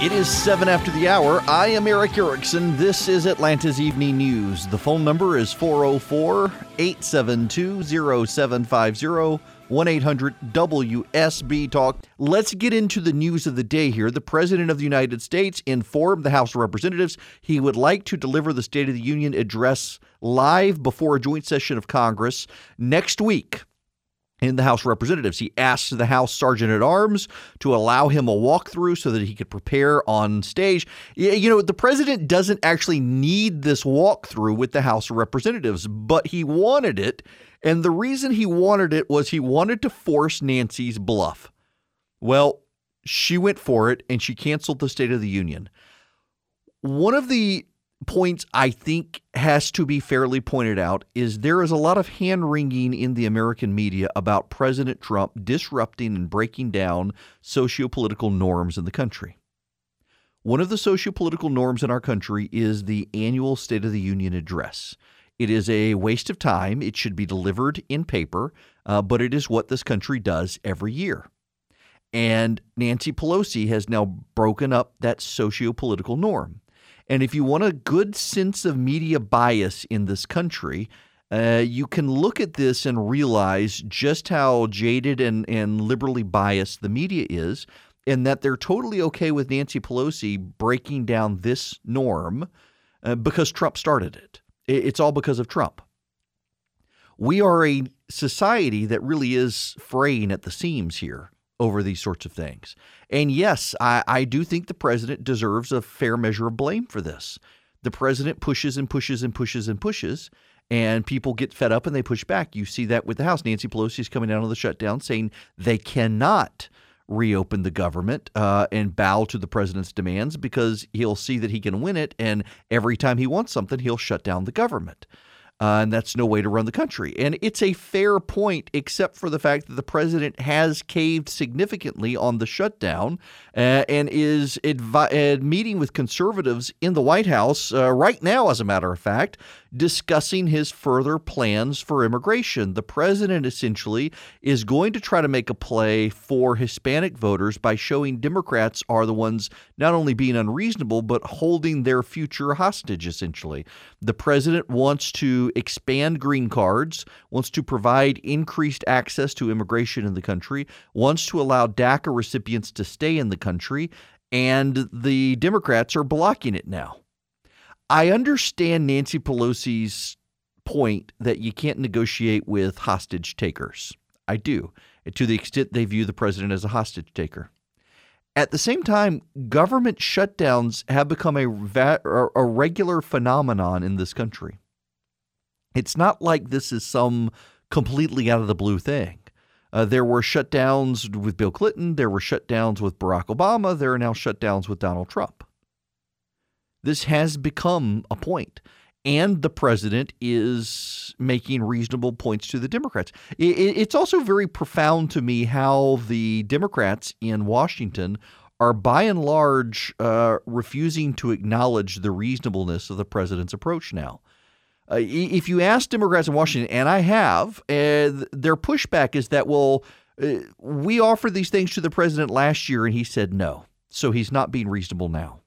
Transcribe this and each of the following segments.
It is seven after the hour. I am Erick Erickson. This is Atlanta's Evening News. The phone number is 404 872 0750 1 800 WSB Talk. Let's get into the news of the day here. The President of the United States informed the House of Representatives he would like to deliver the State of the Union address live before a joint session of Congress next week in the House of Representatives. He asked the House Sergeant at Arms to allow him a walkthrough so that he could prepare on stage. You know, the president doesn't actually need this walkthrough with the House of Representatives, but he wanted it. And the reason he wanted it was he wanted to force Nancy's bluff. Well, she went for it and she canceled the State of the Union. One of the points I think has to be fairly pointed out is there is a lot of hand wringing in the American media about President Trump disrupting and breaking down sociopolitical norms in the country. One of the sociopolitical norms in our country is the annual State of the Union address. It is a waste of time. It should be delivered in paper, uh, but it is what this country does every year. And Nancy Pelosi has now broken up that socio-political norm. And if you want a good sense of media bias in this country, uh, you can look at this and realize just how jaded and, and liberally biased the media is, and that they're totally okay with Nancy Pelosi breaking down this norm uh, because Trump started it. It's all because of Trump. We are a society that really is fraying at the seams here over these sorts of things. And yes, I, I do think the president deserves a fair measure of blame for this. The president pushes and pushes and pushes and pushes, and people get fed up and they push back. You see that with the House. Nancy Pelosi is coming down on the shutdown saying they cannot reopen the government uh, and bow to the president's demands because he'll see that he can win it. And every time he wants something, he'll shut down the government. Uh, and that's no way to run the country. And it's a fair point, except for the fact that the president has caved significantly on the shutdown uh, and is advi- uh, meeting with conservatives in the White House uh, right now, as a matter of fact, discussing his further plans for immigration. The president essentially is going to try to make a play for Hispanic voters by showing Democrats are the ones not only being unreasonable, but holding their future hostage, essentially. The president wants to expand green cards, wants to provide increased access to immigration in the country, wants to allow DACA recipients to stay in the country, and the Democrats are blocking it now. I understand Nancy Pelosi's point that you can't negotiate with hostage takers. I do, to the extent they view the president as a hostage taker. At the same time, government shutdowns have become a, a regular phenomenon in this country. It's not like this is some completely out of the blue thing. Uh, there were shutdowns with Bill Clinton. There were shutdowns with Barack Obama. There are now shutdowns with Donald Trump. This has become a point, and the president is making reasonable points to the Democrats. It's also very profound to me how the Democrats in Washington are by and large uh, refusing to acknowledge the reasonableness of the president's approach now. Uh, if you ask Democrats in Washington, and I have, uh, their pushback is that, well, uh, we offered these things to the president last year and he said no. So he's not being reasonable now.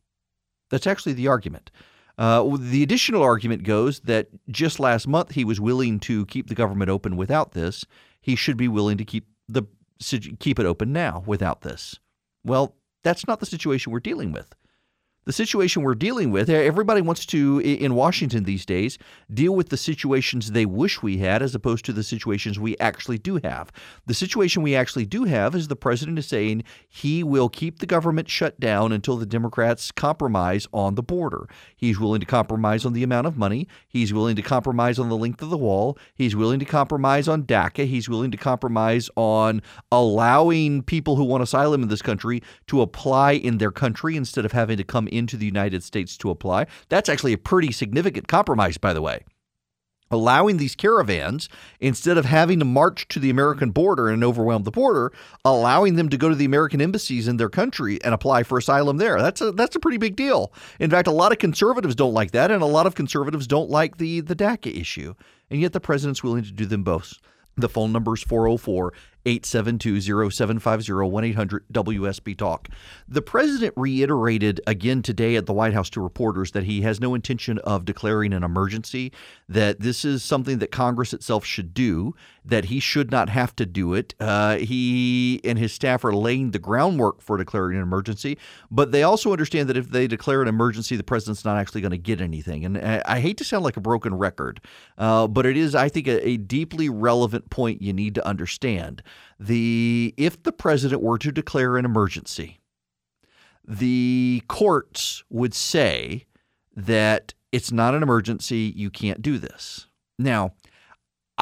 That's actually the argument. Uh, the additional argument goes that just last month he was willing to keep the government open without this. He should be willing to keep the keep it open now without this. Well, that's not the situation we're dealing with the situation we're dealing with. Everybody wants to, in Washington these days, deal with the situations they wish we had as opposed to the situations we actually do have. The situation we actually do have is the president is saying he will keep the government shut down until the Democrats compromise on the border. He's willing to compromise on the amount of money. He's willing to compromise on the length of the wall. He's willing to compromise on DACA. He's willing to compromise on allowing people who want asylum in this country to apply in their country instead of having to come into the United States to apply. That's actually a pretty significant compromise, by the way. Allowing these caravans, instead of having to march to the American border and overwhelm the border, allowing them to go to the American embassies in their country and apply for asylum there. That's a that's a pretty big deal. In fact, a lot of conservatives don't like that, and a lot of conservatives don't like the the DACA issue. And yet the president's willing to do them both. The phone number is 404 872 0750 1 800 WSB Talk. The president reiterated again today at the White House to reporters that he has no intention of declaring an emergency, that this is something that Congress itself should do, that he should not have to do it. Uh, he and his staff are laying the groundwork for declaring an emergency, but they also understand that if they declare an emergency, the president's not actually going to get anything. And I, I, hate to sound like a broken record, uh, but it is, I think, a, a deeply relevant point you need to understand the if the president were to declare an emergency, the courts would say that it's not an emergency, you can't do this. Now,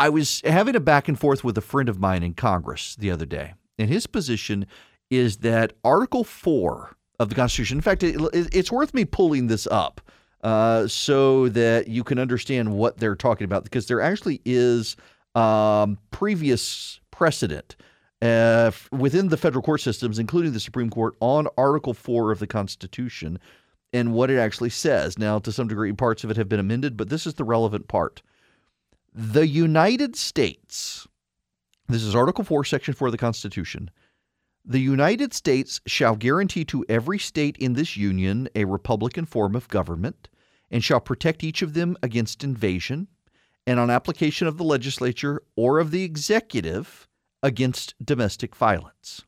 I was having a back and forth with a friend of mine in Congress the other day, and his position is that Article 4 of the Constitution, in fact, it, it's worth me pulling this up uh, so that you can understand what they're talking about, because there actually is um, previous precedent uh, within the federal court systems, including the Supreme Court, on Article 4 of the Constitution and what it actually says. Now, to some degree, parts of it have been amended, but this is the relevant part. The United States, this is Article 4, Section 4 of the Constitution. The United States shall guarantee to every state in this union a republican form of government, and shall protect each of them against invasion, and on application of the legislature or of the executive against domestic violence.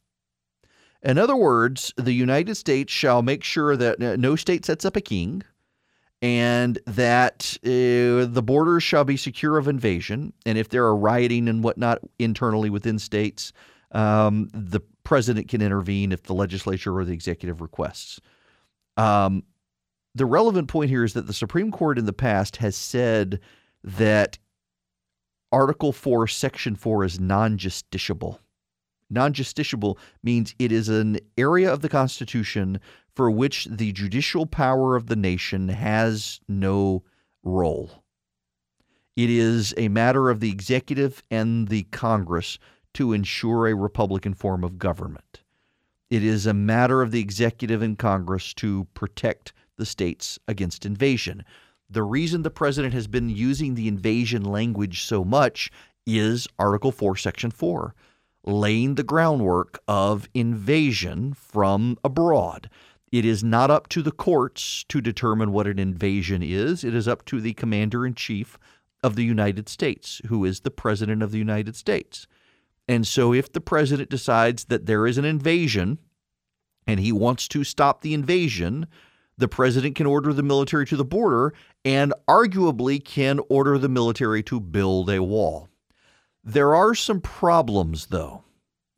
In other words, the United States shall make sure that uh, no state sets up a king and that uh, the borders shall be secure of invasion. And if there are rioting and whatnot internally within states, um, the president can intervene if the legislature or the executive requests. Um, the relevant point here is that the Supreme Court in the past has said that Article 4, Section 4 is non justiciable. Non justiciable means it is an area of the Constitution for which the judicial power of the nation has no role. It is a matter of the executive and the Congress to ensure a Republican form of government. It is a matter of the executive and Congress to protect the states against invasion. The reason the president has been using the invasion language so much is Article 4, Section 4, laying the groundwork of invasion from abroad. It is not up to the courts to determine what an invasion is. It is up to the commander in chief of the United States, who is the president of the United States. And so, if the president decides that there is an invasion and he wants to stop the invasion, the president can order the military to the border and arguably can order the military to build a wall. There are some problems, though.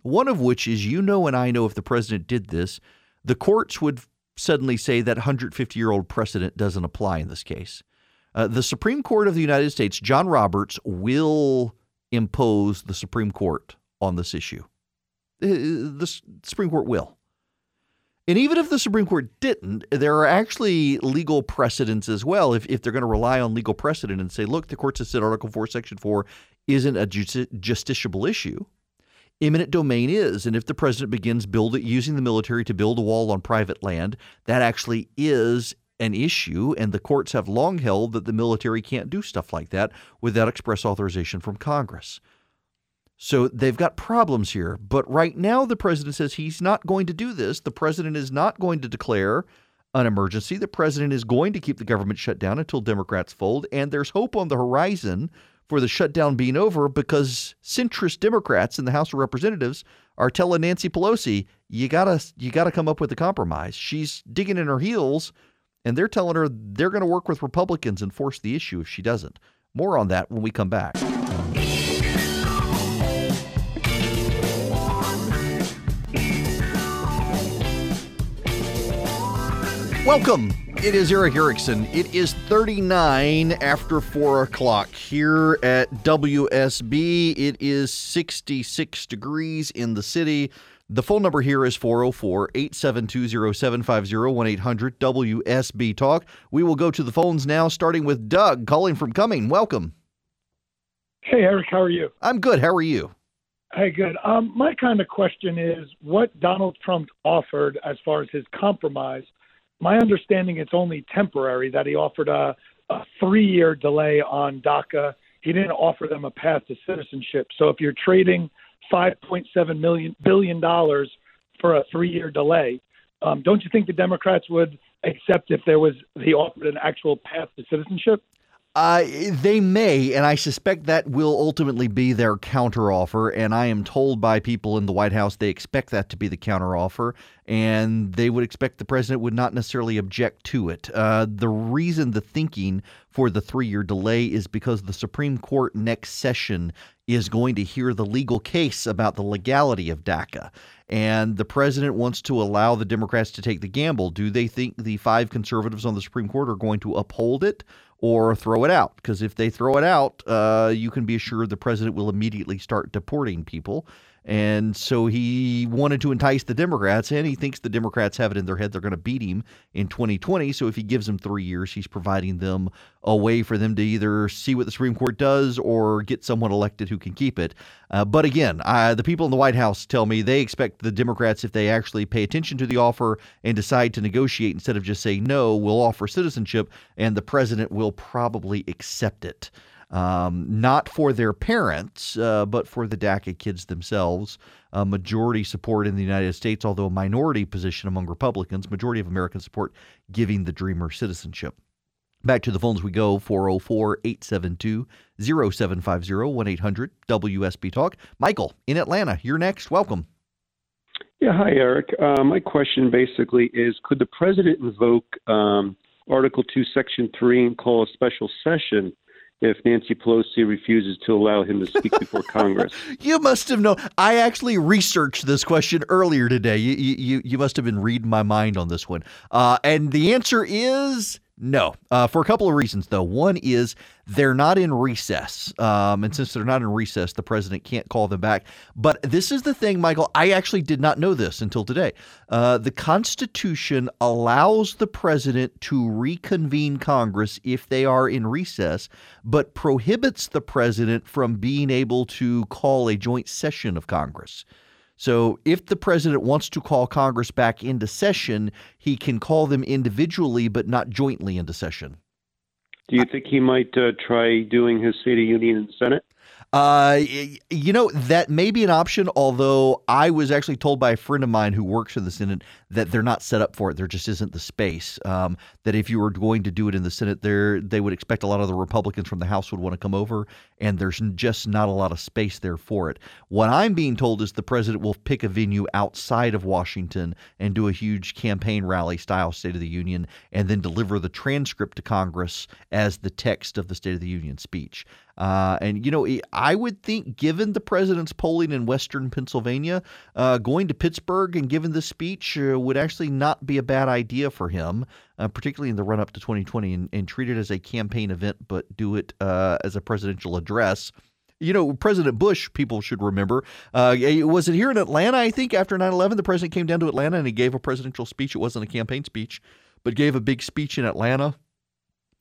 One of which is you know, and I know if the president did this, the courts would suddenly say that 150 year old precedent doesn't apply in this case. Uh, the Supreme Court of the United States, John Roberts, will impose the Supreme Court on this issue. Uh, the Supreme Court will. And even if the Supreme Court didn't, there are actually legal precedents as well. If, if they're going to rely on legal precedent and say, look, the courts have said Article 4, Section 4 isn't a justiciable issue, eminent domain is. And if the president begins build, using the military to build a wall on private land, that actually is an issue. And the courts have long held that the military can't do stuff like that without express authorization from Congress. So they've got problems here. But right now, the president says he's not going to do this. The president is not going to declare an emergency. The president is going to keep the government shut down until Democrats fold, and there's hope on the horizon for the shutdown being over because centrist Democrats in the House of Representatives are telling Nancy Pelosi, "You gotta, you gotta come up with a compromise." She's digging in her heels, and they're telling her they're going to work with Republicans and force the issue if she doesn't. More on that when we come back. Welcome. It is Erick Erickson. It is 39 after 4 o'clock here at WSB. It is 66 degrees in the city. The phone number here is 404 872 0750 1 800 WSB Talk. We will go to the phones now, starting with Doug calling from Cumming. Welcome. Hey, Eric, how are you? I'm good. How are you? Hey, good. Um, my kind of question is what Donald Trump offered as far as his compromise my understanding it's only temporary that he offered a, a three year delay on DACA. He didn't offer them a path to citizenship. So if you're trading $5.7 million billion dollars for a three year delay, um, don't you think the Democrats would accept if there was he offered an actual path to citizenship? Uh, they may, and I suspect that will ultimately be their counteroffer. And I am told by people in the White House they expect that to be the counteroffer, and they would expect the president would not necessarily object to it. Uh, the reason, the thinking for the three year delay is because the Supreme Court next session is going to hear the legal case about the legality of DACA. And the president wants to allow the Democrats to take the gamble. Do they think the five conservatives on the Supreme Court are going to uphold it? Or throw it out. Because if they throw it out, uh, you can be assured the president will immediately start deporting people. And so he wanted to entice the Democrats, and he thinks the Democrats have it in their head they're going to beat him in 2020. So if he gives them three years, he's providing them a way for them to either see what the Supreme Court does or get someone elected who can keep it. Uh, but again, the people in the White House tell me they expect the Democrats, if they actually pay attention to the offer and decide to negotiate instead of just say no, we'll offer citizenship, and the president will probably accept it um, not for their parents, uh, but for the DACA kids themselves. Uh, majority support in the United States, although a minority position among Republicans, majority of Americans support giving the Dreamer citizenship. Back to the phones we go 404 872 0750 1 800 WSB Talk. Michael in Atlanta, you're next. Welcome. Yeah, hi, Eric. Uh, my question basically is Could the president invoke um, Article 2, Section 3 and call a special session if Nancy Pelosi refuses to allow him to speak before Congress. You must have known. I actually researched this question earlier today. You you you must have been reading my mind on this one. Uh, and the answer is no, uh, for a couple of reasons, though. One is they're not in recess. Um, and since they're not in recess, the president can't call them back. But this is the thing, Michael. I actually did not know this until today. Uh, the Constitution allows the president to reconvene Congress if they are in recess, but prohibits the president from being able to call a joint session of Congress. So if the president wants to call Congress back into session, he can call them individually, but not jointly into session. Do you think he might uh, try doing his State of Union in the Senate? Uh, you know, that may be an option, although I was actually told by a friend of mine who works in the Senate that they're not set up for it. There just isn't the space. Um, that if you were going to do it in the Senate, there they would expect a lot of the Republicans from the House would want to come over, and there's just not a lot of space there for it. What I'm being told is the president will pick a venue outside of Washington and do a huge campaign rally style State of the Union, and then deliver the transcript to Congress as the text of the State of the Union speech. Uh, and, you know, I would think, given the president's polling in Western Pennsylvania, uh, going to Pittsburgh and giving this speech uh, would actually not be a bad idea for him, uh, particularly in the run up to 2020, and, and, treat it as a campaign event, but do it uh, as a presidential address. You know, President Bush, people should remember, uh, was it here in Atlanta? I think after 9 11, the president came down to Atlanta and he gave a presidential speech. It wasn't a campaign speech, but gave a big speech in Atlanta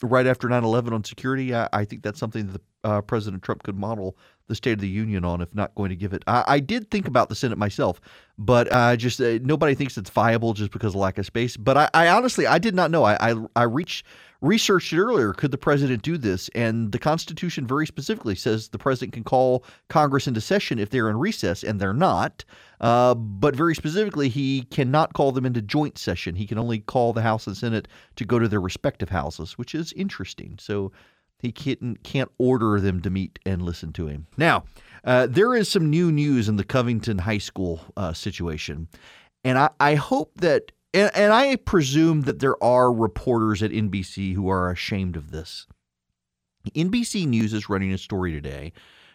right after 9 11 on security. I, I think that's something that uh, President Trump could model the State of the Union on if not going to give it. I, I did think about the Senate myself, but uh, just uh, nobody thinks it's viable just because of lack of space. But I, I honestly I did not know. I I, I reached researched it earlier. Could the president do this? And the Constitution very specifically says the president can call Congress into session if they're in recess, and they're not. Uh, but very specifically, he cannot call them into joint session. He can only call the House and Senate to go to their respective houses, which is interesting. So he can't, can't order them to meet and listen to him. Now, uh, there is some new news in the Covington High School uh, situation. And I, I hope that, and, and I presume that there are reporters at NBC who are ashamed of this. NBC News is running a story today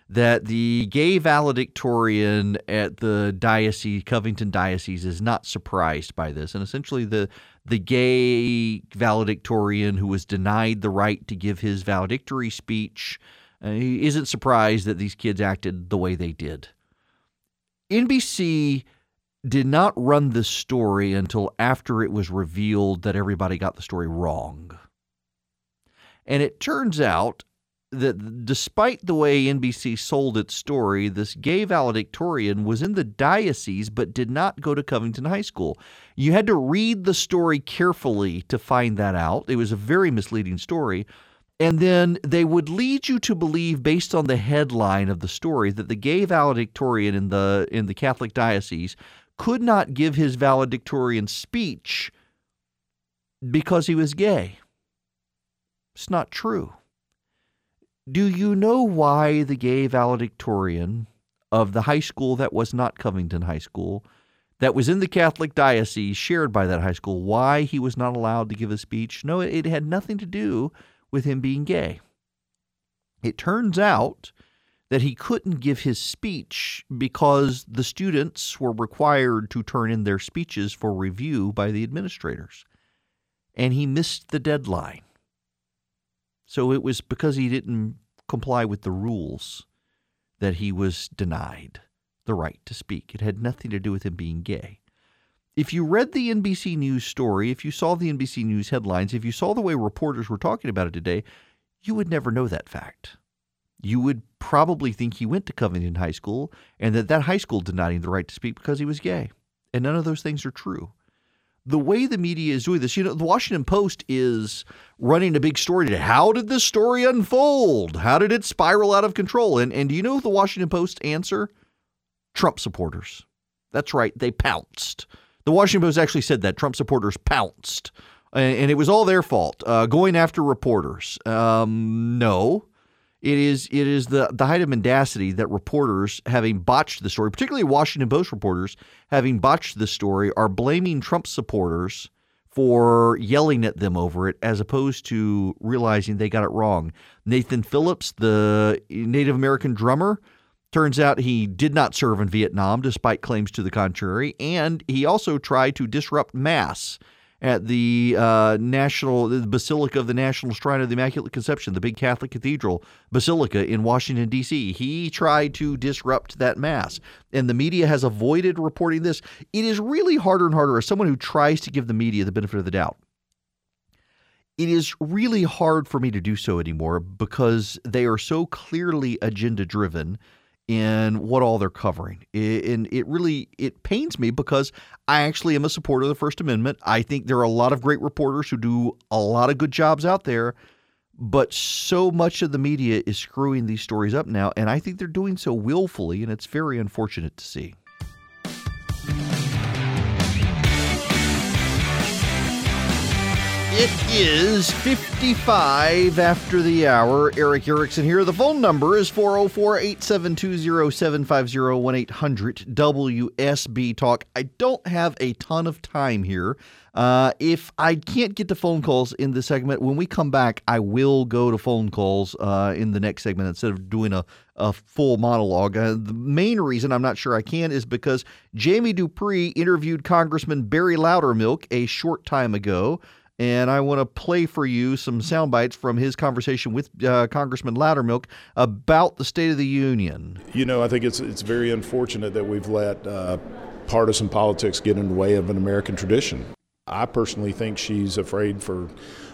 that the gay valedictorian at the diocese, Covington Diocese, is not surprised by this. And essentially, the the gay valedictorian who was denied the right to give his valedictory speech uh, he isn't surprised that these kids acted the way they did. NBC did not run this story until after it was revealed that everybody got the story wrong. And it turns out that despite the way NBC sold its story, this gay valedictorian was in the diocese but did not go to Covington High School. You had to read the story carefully to find that out. It was a very misleading story. And then they would lead you to believe, based on the headline of the story, that the gay valedictorian in the in the Catholic diocese could not give his valedictorian speech because he was gay. It's not true. Do you know why the gay valedictorian of the high school that was not Covington High School, that was in the Catholic diocese shared by that high school, why he was not allowed to give a speech? No, it had nothing to do with him being gay. It turns out that he couldn't give his speech because the students were required to turn in their speeches for review by the administrators. And he missed the deadline. So it was because he didn't comply with the rules that he was denied the right to speak. It had nothing to do with him being gay. If you read the NBC News story, if you saw the NBC News headlines, if you saw the way reporters were talking about it today, you would never know that fact. You would probably think he went to Covington High School and that that high school denied him the right to speak because he was gay. And none of those things are true the way the media is doing this, you know, the Washington Post is running a big story. How did this story unfold? How did it spiral out of control? And and do you know the Washington Post answer? Trump supporters. That's right, they pounced. The Washington Post actually said that Trump supporters pounced, and, and it was all their fault. Uh, going after reporters. Um, no, it is it is the the height of mendacity that reporters, having botched the story, particularly Washington Post reporters, having botched the story, are blaming Trump supporters for yelling at them over it, as opposed to realizing they got it wrong. Nathan Phillips, the Native American drummer, turns out he did not serve in Vietnam, despite claims to the contrary, and he also tried to disrupt mass at the uh, National the Basilica of the National Shrine of the Immaculate Conception, the big Catholic cathedral basilica in Washington D.C. He tried to disrupt that mass, and the media has avoided reporting this. It is really harder and harder as someone who tries to give the media the benefit of the doubt. It is really hard for me to do so anymore because they are so clearly agenda driven in what all they're covering. and it really it pains me because I actually am a supporter of the First Amendment. I think there are a lot of great reporters who do a lot of good jobs out there, but so much of the media is screwing these stories up now, and I think they're doing so willfully, and it's very unfortunate to see. It is 55 after the hour. Erick Erickson here. The phone number is 404 872 750 1 800 WSB Talk. I don't have a ton of time here. Uh, if I can't get to phone calls in the segment, when we come back, I will go to phone calls uh, in the next segment instead of doing a, a full monologue. Uh, the main reason I'm not sure I can is because Jamie Dupree interviewed Congressman Barry Loudermilk a short time ago and I want to play for you some sound bites from his conversation with uh, Congressman Loudermilk about the State of the Union. You know, I think it's it's very unfortunate that we've let uh, partisan politics get in the way of an American tradition. I personally think she's afraid for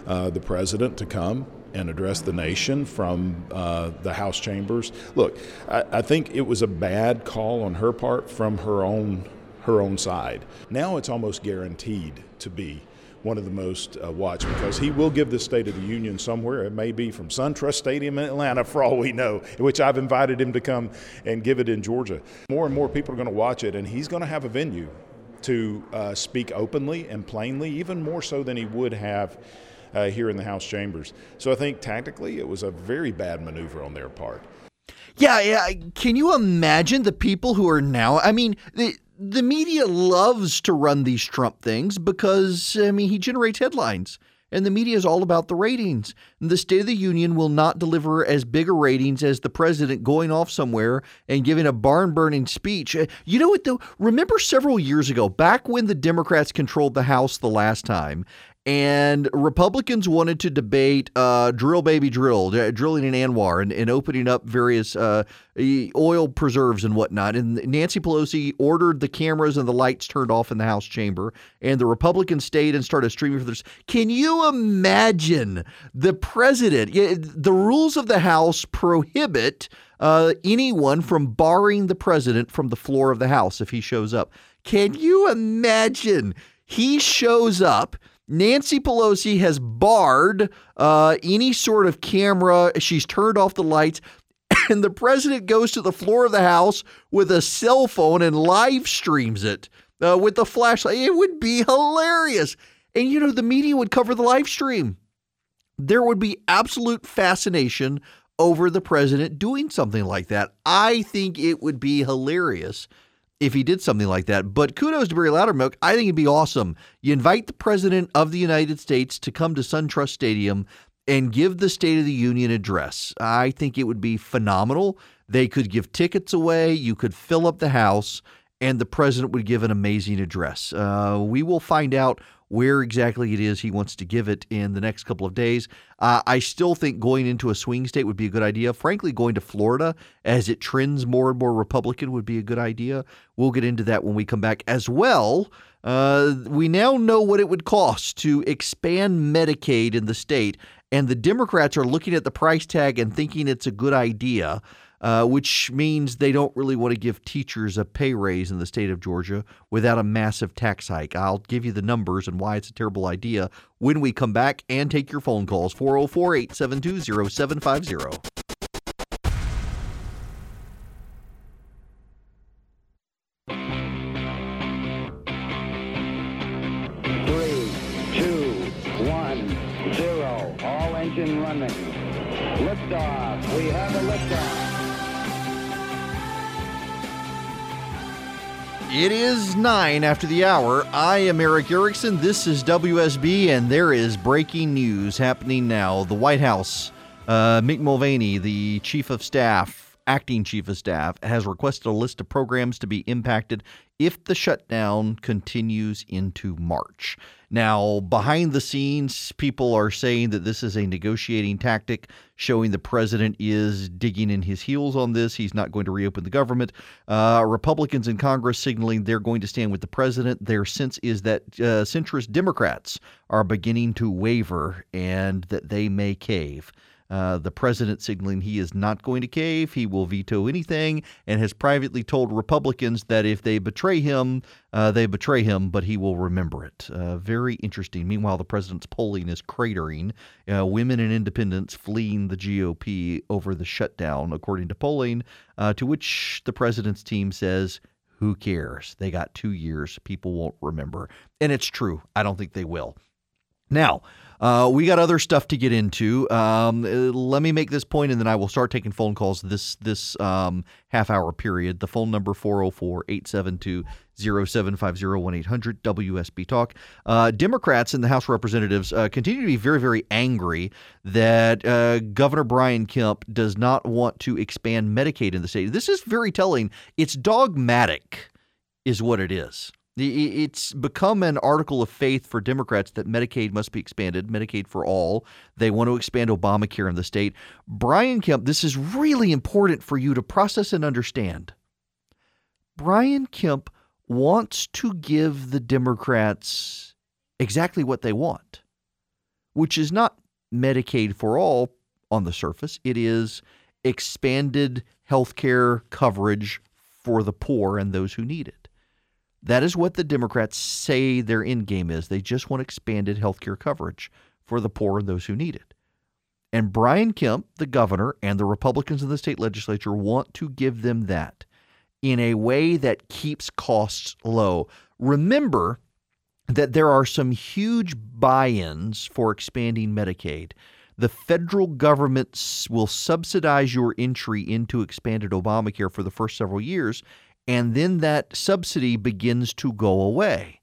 uh, the president to come and address the nation from uh, the House chambers. Look, I, I think it was a bad call on her part from her own her own side. Now it's almost guaranteed to be one of the most uh, watched because he will give the State of the Union somewhere. It may be from SunTrust Stadium in Atlanta, for all we know, which I've invited him to come and give it in Georgia. More and more people are going to watch it, and he's going to have a venue to uh, speak openly and plainly, even more so than he would have. Uh, here in the House chambers. So I think tactically it was a very bad maneuver on their part. Yeah, yeah. Can you imagine the people who are now? I mean, the, the media loves to run these Trump things because, I mean, he generates headlines. And the media is all about the ratings. The State of the Union will not deliver as big a ratings as the president going off somewhere and giving a barn burning speech. Uh, you know what, though? Remember several years ago, back when the Democrats controlled the House the last time, and Republicans wanted to debate uh, drill baby drill, drilling in ANWR, and, and opening up various uh, oil preserves and whatnot. And Nancy Pelosi ordered the cameras and the lights turned off in the House chamber, and the Republicans stayed and started streaming for this. Can you imagine the president? The rules of the House prohibit uh, anyone from barring the president from the floor of the House if he shows up. Can you imagine? He shows up Nancy Pelosi has barred uh, any sort of camera. She's turned off the lights. And the president goes to the floor of the House with a cell phone and live streams it uh, with the flashlight. It would be hilarious. And, you know, the media would cover the live stream. There would be absolute fascination over the president doing something like that. I think it would be hilarious if he did something like that. But kudos to Barry Loudermilk. I think it'd be awesome. You invite the President of the United States to come to SunTrust Stadium and give the State of the Union address. I think it would be phenomenal. They could give tickets away, you could fill up the House, and the President would give an amazing address. Uh, we will find out where exactly it is he wants to give it in the next couple of days. Uh, I still think going into a swing state would be a good idea. Frankly, going to Florida as it trends more and more Republican would be a good idea. We'll get into that when we come back as well. Uh, we now know what it would cost to expand Medicaid in the state, and the Democrats are looking at the price tag and thinking it's a good idea uh, which means they don't really want to give teachers a pay raise in the state of Georgia without a massive tax hike. I'll give you the numbers and why it's a terrible idea when we come back and take your phone calls 404 872 0750. It is nine after the hour. I am Erick Erickson. This is WSB, and there is breaking news happening now. The White House, uh, Mick Mulvaney, the chief of staff, acting chief of staff, has requested a list of programs to be impacted if the shutdown continues into March. Now, behind the scenes, people are saying that this is a negotiating tactic, showing the president is digging in his heels on this. He's not going to reopen the government. Uh, Republicans in Congress signaling they're going to stand with the president. Their sense is that uh, centrist Democrats are beginning to waver and that they may cave. Uh, the president signaling he is not going to cave, he will veto anything, and has privately told Republicans that if they betray him, uh, they betray him, but he will remember it. Uh, very interesting. Meanwhile, the president's polling is cratering. Uh, women and independents fleeing the GOP over the shutdown, according to polling, uh, to which the president's team says, who cares? They got two years. People won't remember. And it's true. I don't think they will. Now, uh, we got other stuff to get into. Um, let me make this point, and then I will start taking phone calls this this um, half hour period. The phone number 404-872-0750-1800 WSB Talk. Uh, Democrats in the House of Representatives uh, continue to be very very angry that uh, Governor Brian Kemp does not want to expand Medicaid in the state. This is very telling. It's dogmatic, is what it is. It's become an article of faith for Democrats that Medicaid must be expanded, Medicaid for all. They want to expand Obamacare in the state. Brian Kemp, this is really important for you to process and understand. Brian Kemp wants to give the Democrats exactly what they want, which is not Medicaid for all on the surface. It is expanded health care coverage for the poor and those who need it. That is what the Democrats say their end game is. They just want expanded health care coverage for the poor and those who need it. And Brian Kemp, the governor, and the Republicans in the state legislature want to give them that in a way that keeps costs low. Remember that there are some huge buy ins for expanding Medicaid. The federal government will subsidize your entry into expanded Obamacare for the first several years, and then that subsidy begins to go away.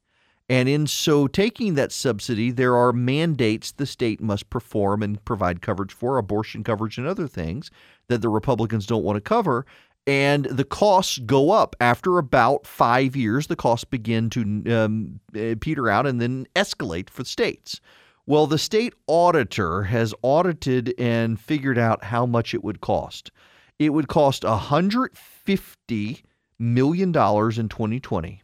And in so taking that subsidy, there are mandates the state must perform and provide coverage for, abortion coverage and other things that the Republicans don't want to cover. And the costs go up after about five years. The costs begin to um, eh, peter out and then escalate for states. Well, the state auditor has audited and figured out how much it would cost. It would cost $150 million dollars in 2020.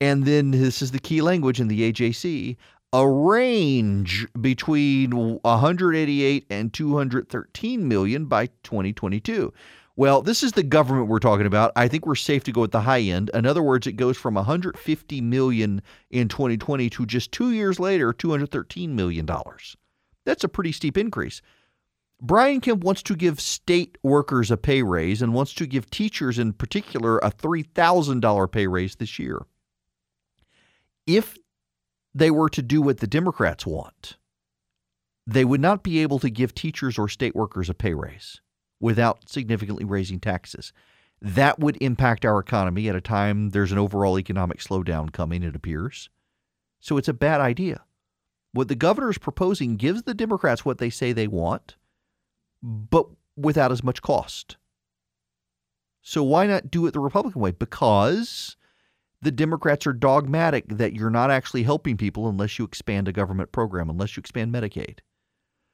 And then this is the key language in the AJC a range between 188 and 213 million by 2022. Well, this is the government we're talking about. I think we're safe to go at the high end. In other words, it goes from 150 million in 2020 to just 2 years later 213 million dollars. That's a pretty steep increase. Brian Kemp wants to give state workers a pay raise and wants to give teachers in particular a $3,000 pay raise this year. If they were to do what the Democrats want, they would not be able to give teachers or state workers a pay raise without significantly raising taxes. That would impact our economy at a time there's an overall economic slowdown coming, it appears. So it's a bad idea. What the governor is proposing gives the Democrats what they say they want, but without as much cost. So why not do it the Republican way? Because the Democrats are dogmatic that you're not actually helping people unless you expand a government program, unless you expand Medicaid.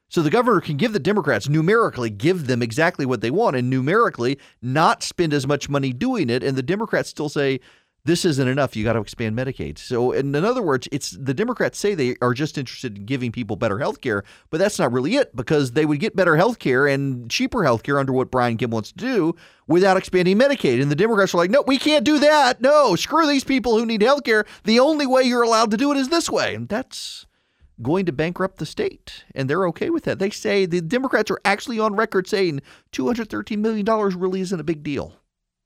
So the governor can give the Democrats numerically give them exactly what they want and numerically not spend as much money doing it. And the Democrats still say, this isn't enough. You got to expand Medicaid. So, in, in other words, it's the Democrats say they are just interested in giving people better health care, but that's not really it because they would get better health care and cheaper health care under what Brian Kemp wants to do without expanding Medicaid. And the Democrats are like, no, we can't do that. No, screw these people who need health care. The only way you're allowed to do it is this way. And that's going to bankrupt the state. And they're okay with that. They say the Democrats are actually on record saying $213 million really isn't a big deal.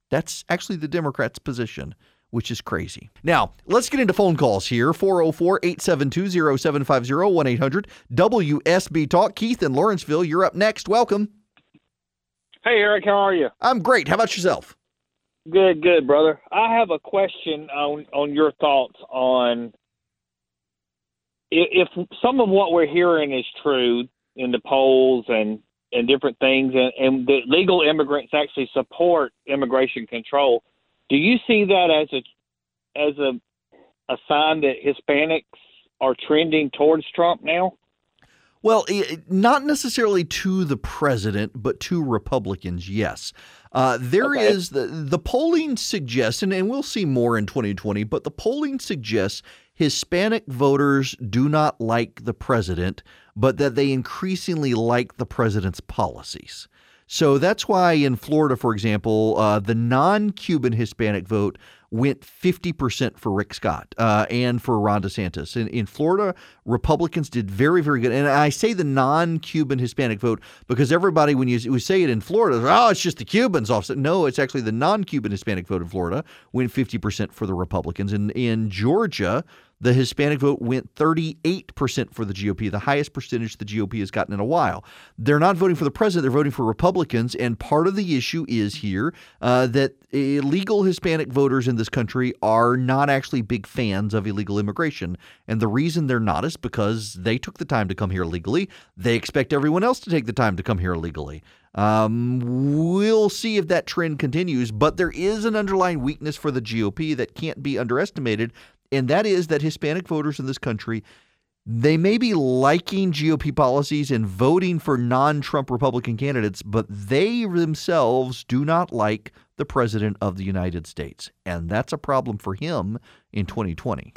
That's actually the Democrats' position which is crazy. Now, let's get into phone calls here 404 872 0750 1 800 WSB Talk. Keith in Lawrenceville, you're up next. Welcome. Hey, Eric, how are you? I'm great. How about yourself? Good, good, brother. I have a question on, on your thoughts on if, some of what we're hearing is true in the polls and, and different things, and, and the legal immigrants actually support immigration control do you see that as a as a a sign that Hispanics are trending towards Trump now? Well, not necessarily to the president, but to Republicans, yes. Uh, there okay. is the the polling suggests, and, and we'll see more in 2020, but the polling suggests Hispanic voters do not like the president, but that they increasingly like the president's policies. So that's why in Florida, for example, uh, the non Cuban Hispanic vote went 50% for Rick Scott uh, and for Ron DeSantis. In, in Florida, Republicans did very, very good. And I say the non Cuban Hispanic vote because everybody, when you we say it in Florida, oh, it's just the Cubans. No, it's actually the non Cuban Hispanic vote in Florida went 50% for the Republicans. And in Georgia, the Hispanic vote went 38% for the GOP, the highest percentage the GOP has gotten in a while. They're not voting for the president, they're voting for Republicans. And part of the issue is here uh, that illegal Hispanic voters in this country are not actually big fans of illegal immigration. And the reason they're not is because they took the time to come here legally. They expect everyone else to take the time to come here illegally. Um, we'll see if that trend continues, but there is an underlying weakness for the GOP that can't be underestimated and that is that Hispanic voters in this country they may be liking GOP policies and voting for non Trump Republican candidates, but they themselves do not like the President of the United States. And that's a problem for him in 2020.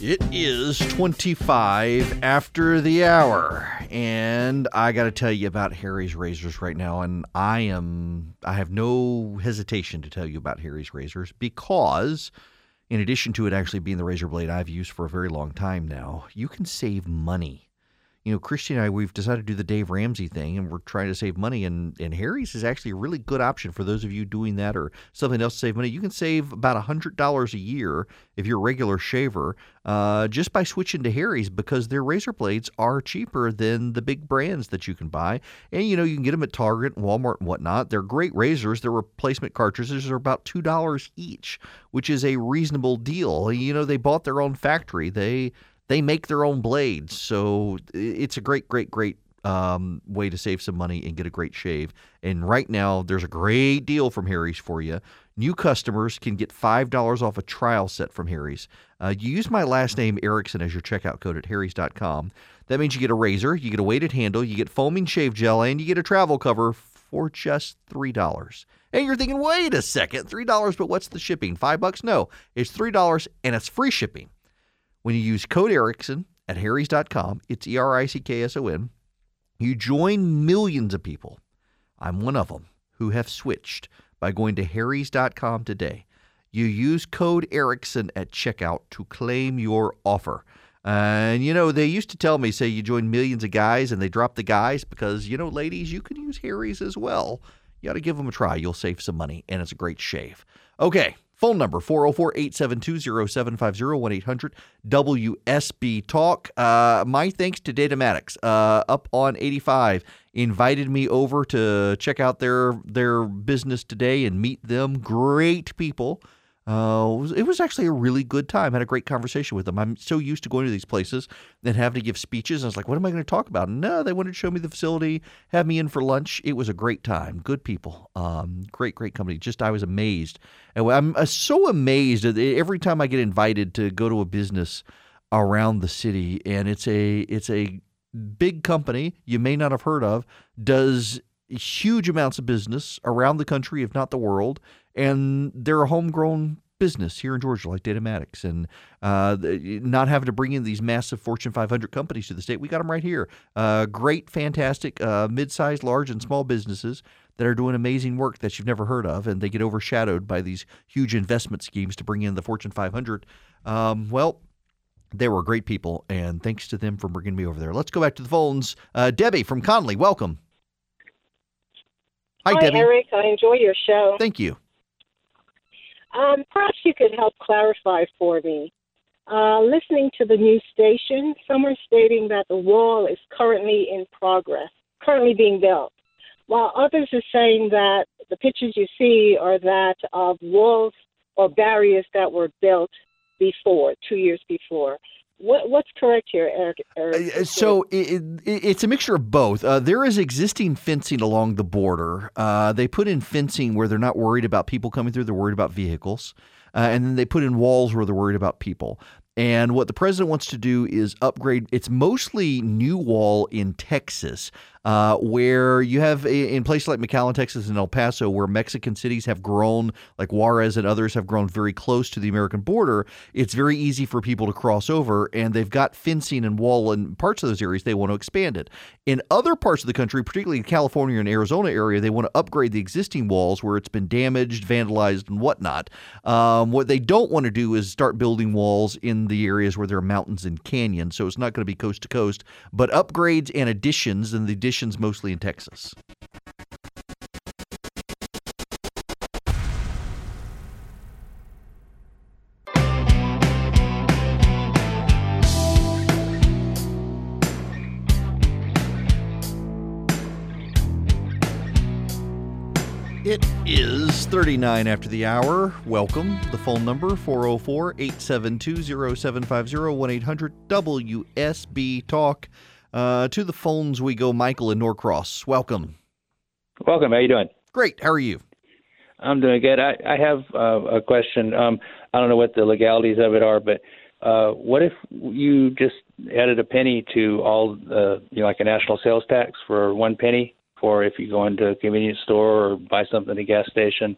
It is 25 after the hour, and I got to tell you about Harry's razors right now. And I am, I have no hesitation to tell you about Harry's razors because, in addition to it actually being the razor blade I've used for a very long time now, you can save money you know, Christy and I, we've decided to do the Dave Ramsey thing, and we're trying to save money. And, and Harry's is actually a really good option for those of you doing that or something else to save money. You can save about $100 a year if you're a regular shaver uh, just by switching to Harry's because their razor blades are cheaper than the big brands that you can buy. And, you know, you can get them at Target and Walmart and whatnot. They're great razors. Their replacement cartridges are about $2 each, which is a reasonable deal. You know, they bought their own factory. They they make their own blades, so it's a great, great, great um, way to save some money and get a great shave. And right now, there's a great deal from Harry's for you. New customers can get $5 off a trial set from Harry's. Uh, you use my last name, Erickson, as your checkout code at harrys.com. That means you get a razor, you get a weighted handle, you get foaming shave gel, and you get a travel cover for just $3. And you're thinking, wait a second, $3, but what's the shipping? Five bucks? No, it's $3 and it's free shipping. When you use code Erickson at harrys.com, it's E R I C K S O N, you join millions of people. I'm one of them who have switched by going to harrys.com today. You use code Erickson at checkout to claim your offer. And you know, they used to tell me, say you join millions of guys and they drop the guys because, you know, ladies, you can use Harry's as well. You ought to give them a try. You'll save some money and it's a great shave. Okay, Phone number 404 872 0750 1 800 WSB Talk. Uh, my thanks to Datamatics uh, up on 85 invited me over to check out their their business today and meet them. Great people. Uh, it, was, actually a really good time. I had a great conversation with them. I'm so used to going to these places and having to give speeches. I was like, what am I going to talk about? No, they wanted to show me the facility, have me in for lunch. It was a great time. Good people. Um, great, great company. Just, I was amazed. And I'm uh, so amazed every time I get invited to go to a business around the city and it's a, it's a big company you may not have heard of, does huge amounts of business around the country, if not the world, and they're a homegrown business here in Georgia, like Datamatics, and uh, not having to bring in these massive Fortune 500 companies to the state. We got them right here. Uh, great, fantastic, uh, mid-sized, large, and small businesses that are doing amazing work that you've never heard of, and they get overshadowed by these huge investment schemes to bring in the Fortune 500. Um, well, they were great people, and thanks to them for bringing me over there. Let's go back to the phones. Uh, Debbie from Conley, welcome. Hi, Debbie. Hi Debbie. Eric. I enjoy your show. Thank you. Um, perhaps you could help clarify for me. Uh, listening to the news station, some are stating that the wall is currently in progress, currently being built, while others are saying that the pictures you see are that of walls or barriers that were built before, two years before. What, what's correct here, Eric? Eric? Uh, so it, it, it's a mixture of both. Uh, there is existing fencing along the border. Uh, they put in fencing where they're not worried about people coming through; they're worried about vehicles. Uh, and then they put in walls where they're worried about people. And what the president wants to do is upgrade. It's mostly new wall in Texas, uh, where you have in places like McAllen, Texas, and El Paso, where Mexican cities have grown, like Juarez and others have grown very close to the American border. It's very easy for people to cross over, and they've got fencing and wall in parts of those areas. They want to expand it. In other parts of the country, particularly in California and Arizona area, they want to upgrade the existing walls where it's been damaged, vandalized, and whatnot. Um, what they don't want to do is start building walls in the areas where there are mountains and canyons, so it's not going to be coast to coast, but upgrades and additions, and the mostly in Texas. It is 39 after the hour. Welcome. The phone number 404 872 0750 1 800 WSB Talk. Uh, to the phones we go. Michael in Norcross. Welcome. Welcome. How you doing? Great. How are you? I'm doing good. I, I have uh, a question. Um, I don't know what the legalities of it are, but uh, what if you just added a penny to all, uh, you know, like a national sales tax for one penny for if you go into a convenience store or buy something at a gas station,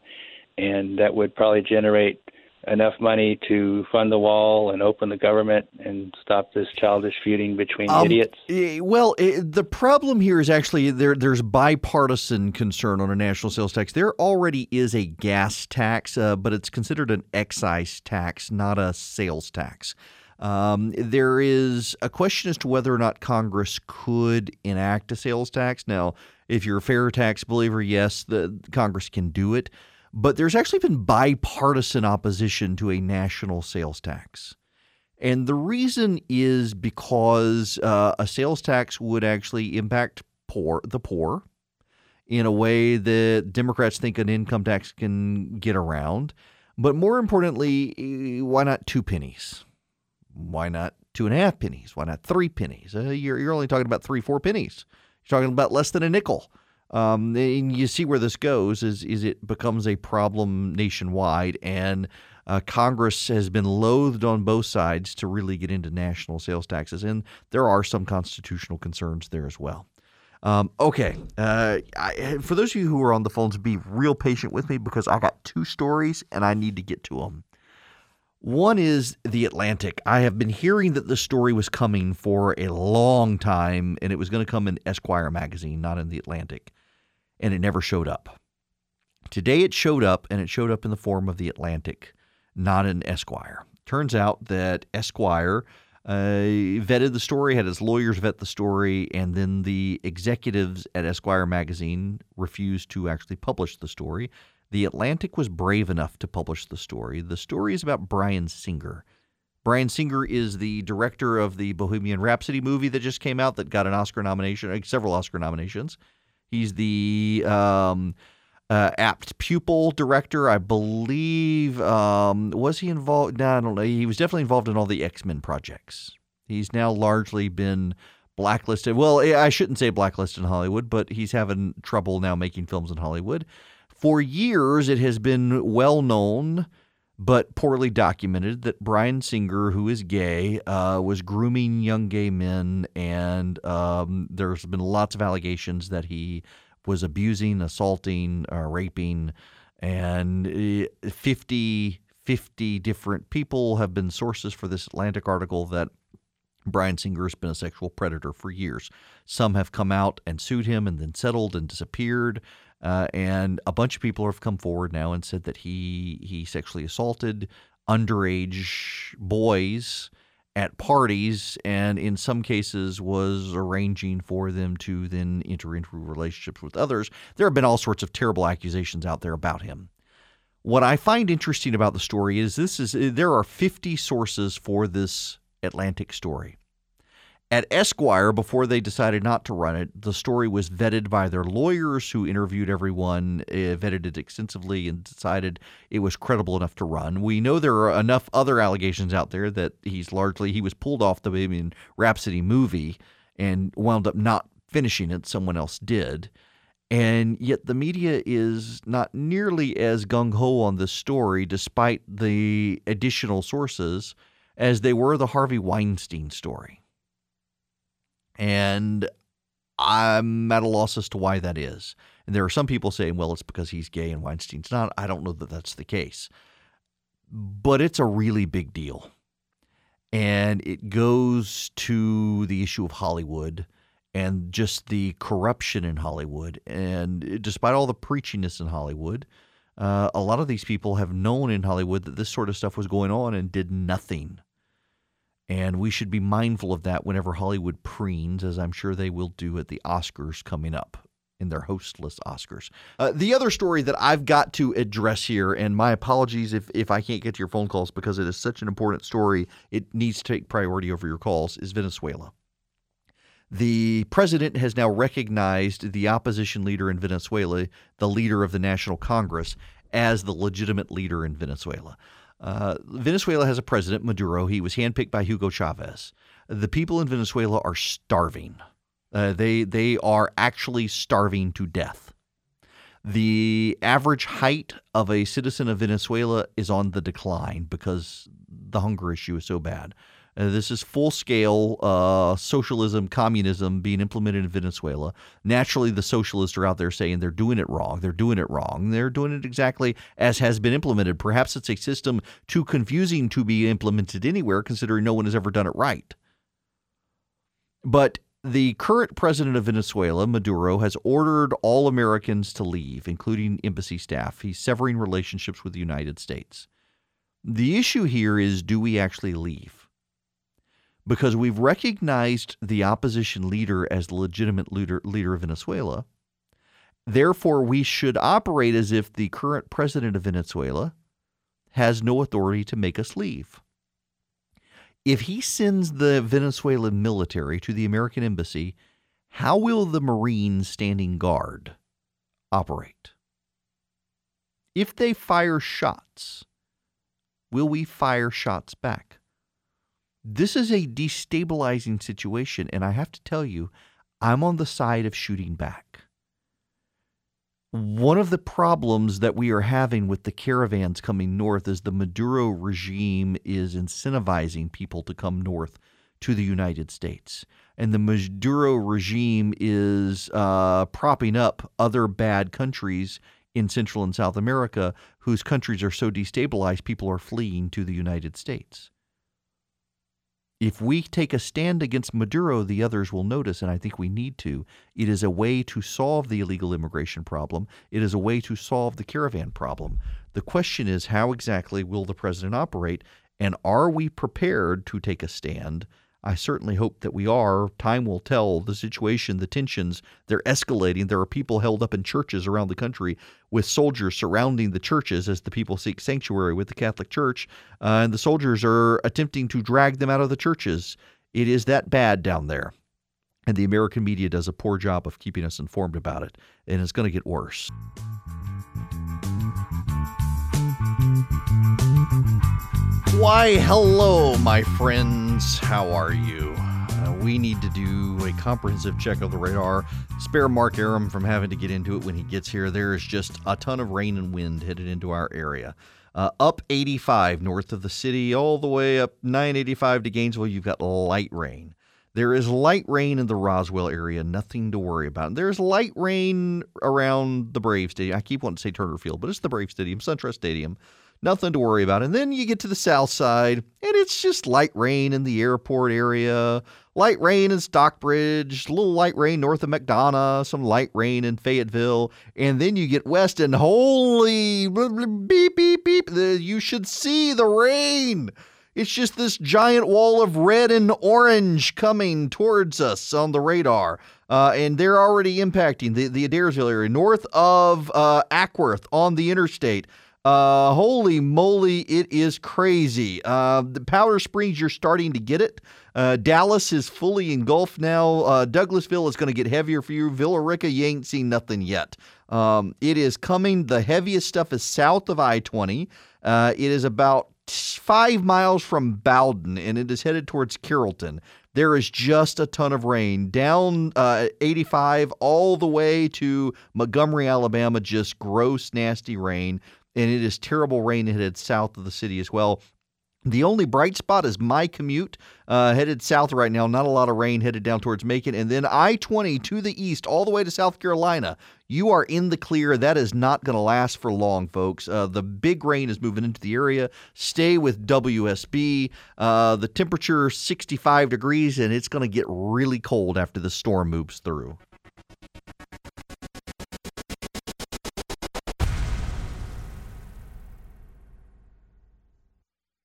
and that would probably generate enough money to fund the wall and open the government and stop this childish feuding between Um, idiots? eh, Well, eh, the problem here is actually there. There's bipartisan concern on a national sales tax. There already is a gas tax, uh, but it's considered an excise tax, not a sales tax. Um, there is a question as to whether or not Congress could enact a sales tax. Now, if you're a fair tax believer, yes, the Congress can do it. But there's actually been bipartisan opposition to a national sales tax. And the reason is because uh, a sales tax would actually impact poor the poor in a way that Democrats think an income tax can get around. But more importantly, eh, why not two pennies? Why not two and a half pennies? Why not three pennies? Uh, you're, you're only talking about three, four pennies. You're talking about less than a nickel. Um, and you see where this goes is is it becomes a problem nationwide, and uh, Congress has been loathed on both sides to really get into national sales taxes, and there are some constitutional concerns there as well. Um, okay, uh, I, for those of you who are on the phones, be real patient with me because I got two stories and I need to get to them. One is The Atlantic. I have been hearing that the story was coming for a long time and it was going to come in Esquire magazine, not in The Atlantic, and it never showed up. Today it showed up and it showed up in the form of The Atlantic, not in Esquire. Turns out that Esquire uh, vetted the story, had his lawyers vet the story, and then the executives at Esquire magazine refused to actually publish the story. The Atlantic was brave enough to publish the story. The story is about Bryan Singer. Bryan Singer is the director of the Bohemian Rhapsody movie that just came out that got an Oscar nomination, uh, several Oscar nominations. He's the um, uh, apt pupil director, I believe. Um, was he involved? No, I don't know. He was definitely involved in all the X Men projects. He's now largely been blacklisted. Well, I shouldn't say blacklisted in Hollywood, but he's having trouble now making films in Hollywood. For years, it has been well known, but poorly documented, that Bryan Singer, who is gay, uh, was grooming young gay men, and um, there's been lots of allegations that he was abusing, assaulting, uh, raping, and uh, 50, 50 different people have been sources for this Atlantic article that Bryan Singer has been a sexual predator for years. Some have come out and sued him and then settled and disappeared. Uh, and a bunch of people have come forward now and said that he he sexually assaulted underage boys at parties and in some cases was arranging for them to then enter into relationships with others. There have been all sorts of terrible accusations out there about him. What I find interesting about the story is this is there are 50 sources for this Atlantic story. At Esquire, before they decided not to run it, the story was vetted by their lawyers who interviewed everyone, uh, vetted it extensively, and decided it was credible enough to run. We know there are enough other allegations out there that he's largely, he was pulled off the Bohemian Rhapsody movie and wound up not finishing it. Someone else did. And yet the media is not nearly as gung ho on this story, despite the additional sources, as they were the Harvey Weinstein story. And I'm at a loss as to why that is. And there are some people saying, well, it's because he's gay and Weinstein's not. I don't know that that's the case. But it's a really big deal. And it goes to the issue of Hollywood and just the corruption in Hollywood. And despite all the preachiness in Hollywood, uh, a lot of these people have known in Hollywood that this sort of stuff was going on and did nothing. And we should be mindful of that whenever Hollywood preens, as I'm sure they will do at the Oscars coming up in their hostless Oscars. Uh, the other story that I've got to address here, and my apologies if, if I can't get to your phone calls because it is such an important story, it needs to take priority over your calls, is Venezuela. The president has now recognized the opposition leader in Venezuela, the leader of the National Congress, as the legitimate leader in Venezuela. Uh, Venezuela has a president, Maduro. He was handpicked by Hugo Chavez. The people in Venezuela are starving. Uh, they they are actually starving to death. The average height of a citizen of Venezuela is on the decline because the hunger issue is so bad. Uh, this is full scale uh, socialism, communism being implemented in Venezuela. Naturally, the socialists are out there saying they're doing it wrong. They're doing it wrong. They're doing it exactly as has been implemented. Perhaps it's a system too confusing to be implemented anywhere, considering no one has ever done it right. But the current president of Venezuela, Maduro, has ordered all Americans to leave, including embassy staff. He's severing relationships with the United States. The issue here is do we actually leave? Because we've recognized the opposition leader as the legitimate leader, leader of Venezuela. Therefore, we should operate as if the current president of Venezuela has no authority to make us leave. If he sends the Venezuelan military to the American embassy, how will the Marines standing guard operate? If they fire shots, will we fire shots back? This is a destabilizing situation, and I have to tell you, I'm on the side of shooting back. One of the problems that we are having with the caravans coming north is the Maduro regime is incentivizing people to come north to the United States. And the Maduro regime is uh, propping up other bad countries in Central and South America whose countries are so destabilized, people are fleeing to the United States. If we take a stand against Maduro, the others will notice, and I think we need to. It is a way to solve the illegal immigration problem. It is a way to solve the caravan problem. The question is how exactly will the president operate, and are we prepared to take a stand I certainly hope that we are. Time will tell. The situation, the tensions, they're escalating. There are people held up in churches around the country with soldiers surrounding the churches as the people seek sanctuary with the Catholic Church. Uh, and the soldiers are attempting to drag them out of the churches. It is that bad down there. And the American media does a poor job of keeping us informed about it. And it's going to get worse. Why, hello, my friends. How are you? Uh, we need to do a comprehensive check of the radar. Spare Mark Arum from having to get into it when he gets here. There is just a ton of rain and wind headed into our area. Uh, up 85 north of the city, all the way up 985 to Gainesville, you've got light rain. There is light rain in the Roswell area, nothing to worry about. There's light rain around the Brave Stadium. I keep wanting to say Turner Field, but it's the Brave Stadium, SunTrust Stadium nothing to worry about. And then you get to the south side, and it's just light rain in the airport area, light rain in Stockbridge, a little light rain north of McDonough, some light rain in Fayetteville, and then you get west, and holy beep, beep, beep, you should see the rain. It's just this giant wall of red and orange coming towards us on the radar. Uh, and they're already impacting the, the Adairsville area north of uh, Acworth on the interstate. Uh, holy moly, it is crazy. Uh, the Powder Springs, you're starting to get it. Uh, Dallas is fully engulfed now. Uh, Douglasville is going to get heavier for you. Villa Rica, you ain't seen nothing yet. Um, it is coming. The heaviest stuff is south of I 20. Uh, it is about five miles from Bowdon, and it is headed towards Carrollton. There is just a ton of rain down uh, 85 all the way to Montgomery, Alabama. Just gross, nasty rain and it is terrible rain headed south of the city as well. The only bright spot is my commute uh, headed south right now. Not a lot of rain headed down towards Macon. And then I 20 to the east, all the way to South Carolina. You are in the clear. That is not going to last for long, folks. Uh, the big rain is moving into the area. Stay with WSB. Uh, the temperature 65 degrees, and it's going to get really cold after the storm moves through.